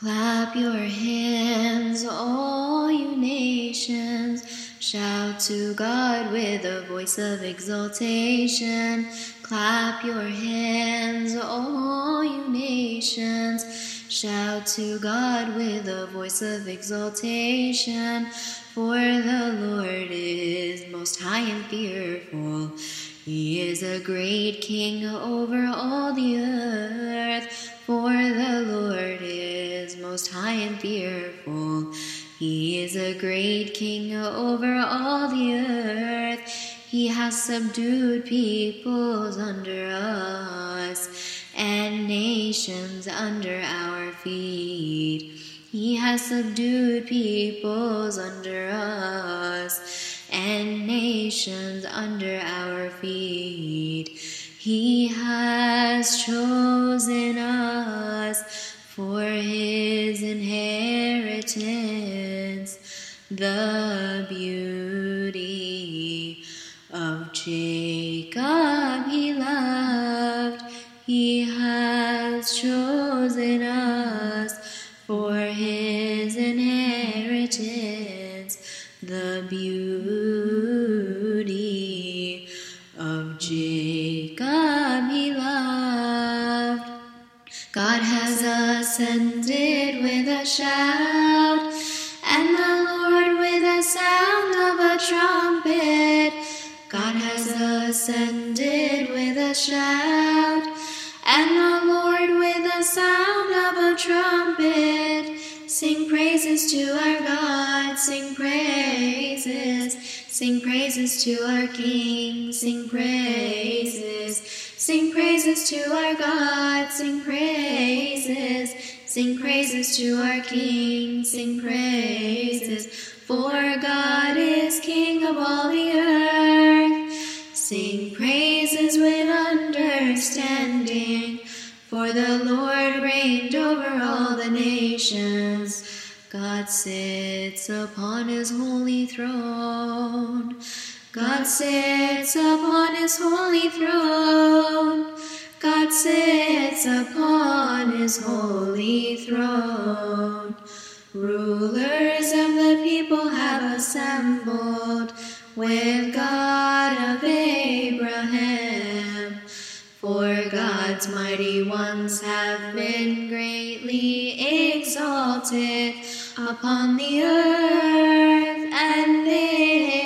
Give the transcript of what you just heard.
Clap your hands, all you nations. Shout to God with a voice of exultation. Clap your hands, all you nations. Shout to God with a voice of exultation. For the Lord is most high and fearful. He is a great king over all He is a great king over all the earth. He has subdued peoples under us and nations under our feet. He has subdued peoples under us and nations under our feet. He has chosen us for his inheritance, the beauty of Jacob he loved. He has chosen us God has ascended with a shout, and the Lord with a sound of a trumpet. God has ascended with a shout, and the Lord with the sound of a trumpet. Sing praises to our God, sing praises, sing praises to our King, sing praises, sing praises to our God, sing praises, sing praises to our King, sing praises, for God is King of all the earth. Sing praises with understanding, for the Lord reigned over all the nations. God sits upon his holy throne. God sits upon his holy throne. God sits upon his holy throne. Rulers of the people have assembled with God of Abraham. For God's mighty ones have been greatly exalted upon the earth, and they